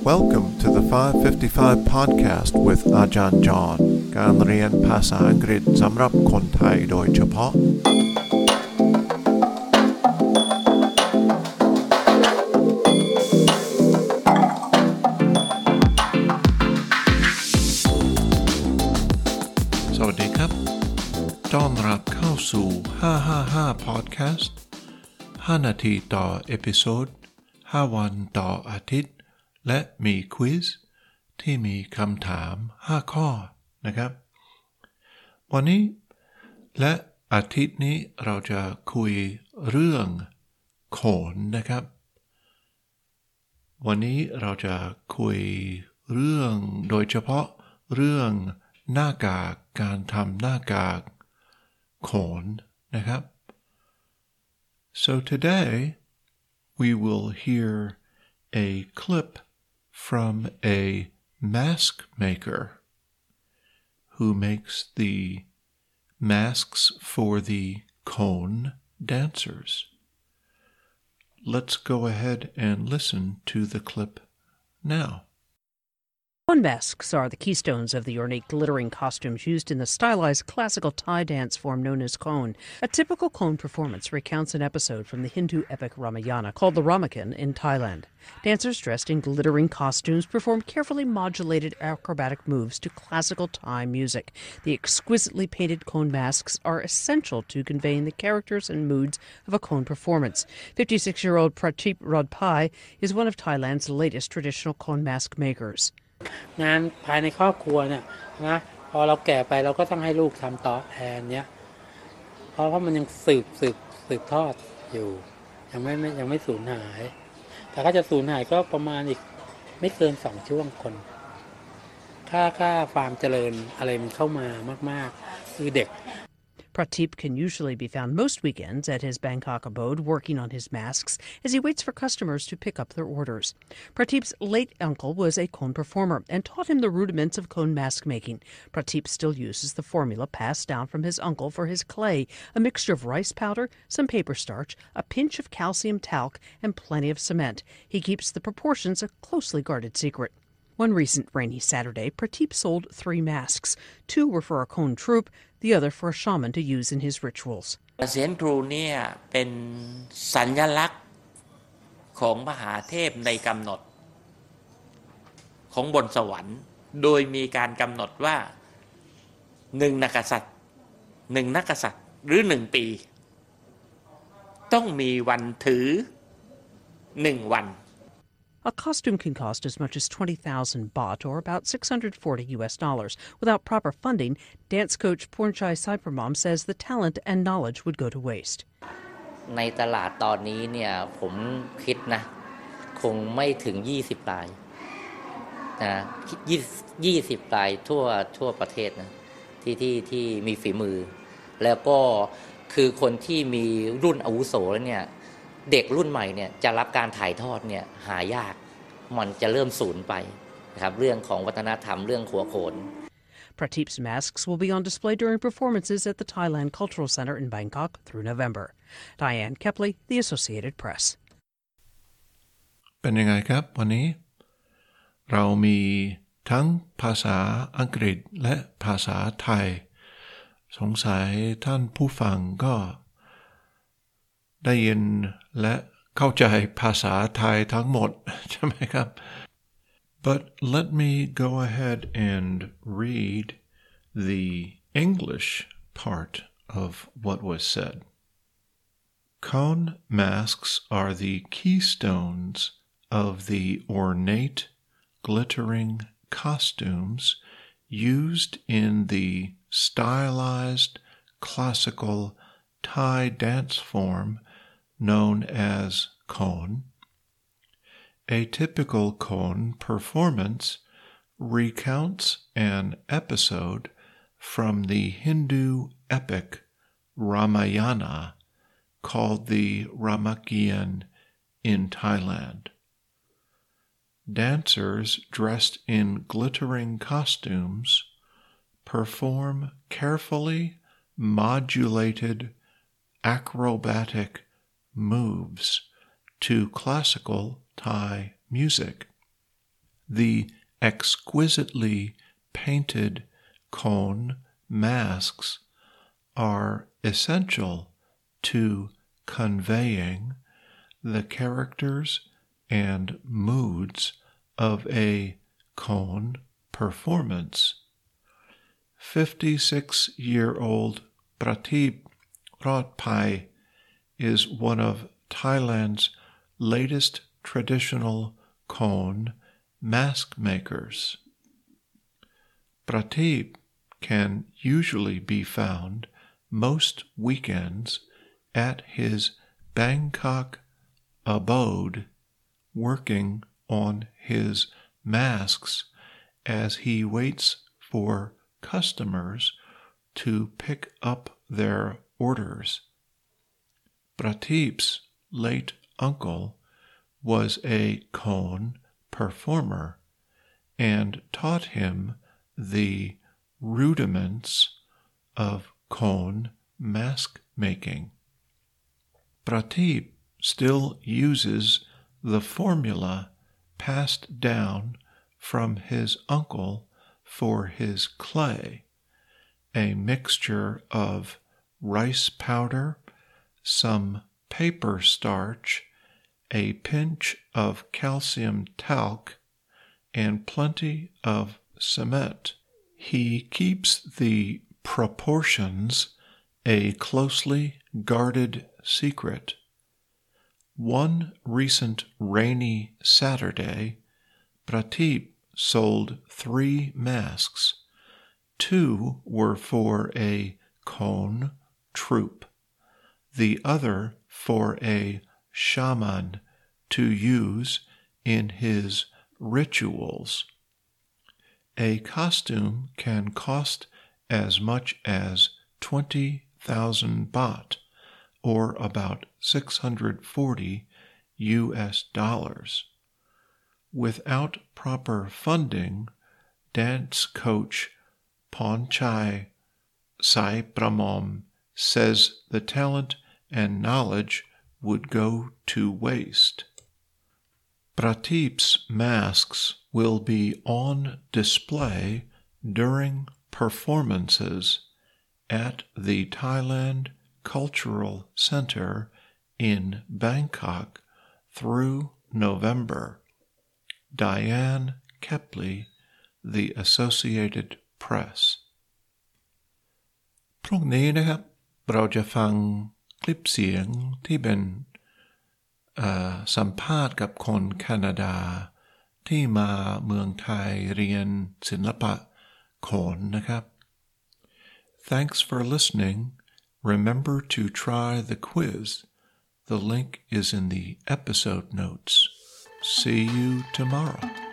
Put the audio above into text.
Welcome to the 555 podcast with อาจารย์จอห์นการเรียนภาษาอังกฤษสำหรับคนไทยโดยเฉพาะ สวัสดีครับ ต้อนรับเข้าสู่ 555 podcast 5 นาทีต่อเอพิโซด 5 วันต่ออาทิตย์ และมีควิสที่มีคำถาม 5 ข้อนะครับ วันนี้และอาทิตย์นี้เราจะคุยเรื่องโขนนะครับ วันนี้เราจะคุยเรื่องโดยเฉพาะเรื่องหน้ากากการทำหน้ากากโขนนะครับ So today we will hear a clip from a mask maker who makes the masks for the Khon dancers. Let's go ahead and listen to the clip now. Khon masks are the keystones of the ornate glittering costumes used in the stylized classical Thai dance form known as Khon. A typical Khon performance recounts an episode from the Hindu epic Ramayana called the Ramakien in Thailand. Dancers dressed in glittering costumes perform carefully modulated acrobatic moves to classical Thai music. The exquisitely painted Khon masks are essential to conveying the characters and moods of a Khon performance. 56 year old Pratip Rodpai is one of Thailand's latest traditional Khon mask makers. งานภายในครอบครัวเนี่ยนะพอเราแก่ไปเราก็ต้องให้ลูกทำต่อแทนเนี้ยเพราะว่ามันยังสืบสืบสืบทอดอยู่ ยังไม่ไม่ยังไม่สูญหาย แต่ถ้าจะสูญหายก็ประมาณอีกไม่เกินสองช่วงคนค่าค่าความเจริญอะไรมันเข้ามามาก ๆ คือเด็ก Pratip can usually be found most weekends at his Bangkok abode working on his masks as he waits for customers to pick up their orders. Pratip's late uncle was a Khon performer and taught him the rudiments of Khon mask making. Pratip still uses the formula passed down from his uncle for his clay a mixture of rice powder, some paper starch, a pinch of calcium talc, and plenty of cement. He keeps the proportions a closely guarded secret. One recent rainy Saturday, Pratip sold three masks. Two were for a Khon troupe, the other for a shaman to use in his rituals. เสียนครูเนี่ยเป็นสัญลักษณ์ของมหาเทพในกำหนด ของบนสวรรค์ โดยมีการกำหนดว่าหนึ่งนักษัตริย์หนึ่งนักษัตริย์หรือหนึ่งปี ต้องมีวันถือหนึ่งวัน A costume can cost as much as 20,000 baht or about 640 US dollars. Without proper funding, dance coach Pornchai Cypermom says the talent and knowledge would go to waste. ในตลาดตอนนี้เนี่ยผมคิดนะ คงไม่ถึง 20รายนะยี่สิบรายทั่วทั่วประเทศนะที่ที่ที่มีฝีมือ แล้วก็คือคนที่มีรุ่นอาวุโสแล้วเนี่ย เด็กรุ่นใหม่เนี่ยจะรับการถ่ายทอดเนี่ยหายากมันจะเริ่มสูญไปนะครับเรื่องของวัฒนธรรมเรื่องหัวโขน Pratip's masks will be on display during performances at the Thailand Cultural Center in Bangkok through November. Diane Kepley, The Associated Press. เป็นยังไงครับวันนี้ เรามีทั้งภาษาอังกฤษและภาษาไทย สงสัยท่านผู้ฟังก็ ได้ยินและเข้าใจภาษาไทยทั้งหมดใช่ไหมครับ but let me go ahead and read the English part of what was said. Khon masks are the keystones of the ornate, glittering costumes used in the stylized classical Thai dance form known as Khon. A typical Khon performance recounts an episode from the Hindu epic Ramayana called the Ramakien in Thailand. Dancers dressed in glittering costumes perform carefully modulated acrobatic moves to classical Thai music. the exquisitely painted Khon masks are essential to conveying the characters and moods of a Khon performance. 56 year old Pratip Rotpai is one of Thailand's latest traditional Khon mask makers. Pratip can usually be found most weekends at his Bangkok abode working on his masks as he waits for customers to pick up their orders. Pratip's late uncle was a Khon performer and taught him the rudiments of Khon mask making. Pratip still uses the formula passed down from his uncle for his clay, a mixture of rice powder, some paper starch, a pinch of calcium talc, and plenty of cement. He keeps the proportions a closely guarded secret. One recent rainy Saturday, Pratip sold three masks. Two were for a Khon troupe, the other for a shaman to use in his rituals. A costume can cost as much as 20,000 baht, or about 640 US dollars. Without proper funding, dance coach Ponchai Sai Pramom says the talent and knowledge would go to waste. Pratip's masks will be on display during performances at the Thailand Cultural Center in Bangkok through November. Diane Kepley, The Associated Press พรุ่งนี้นะครับ เราจะฟัง คลิปเสียงที่เป็นสัมภาษณ์กับคนแคนาดา ที่มาเมืองไทยเรียนศิลปะโขนนะครับ Thanks for listening. Remember to try the quiz. The link is in the episode notes. See you tomorrow.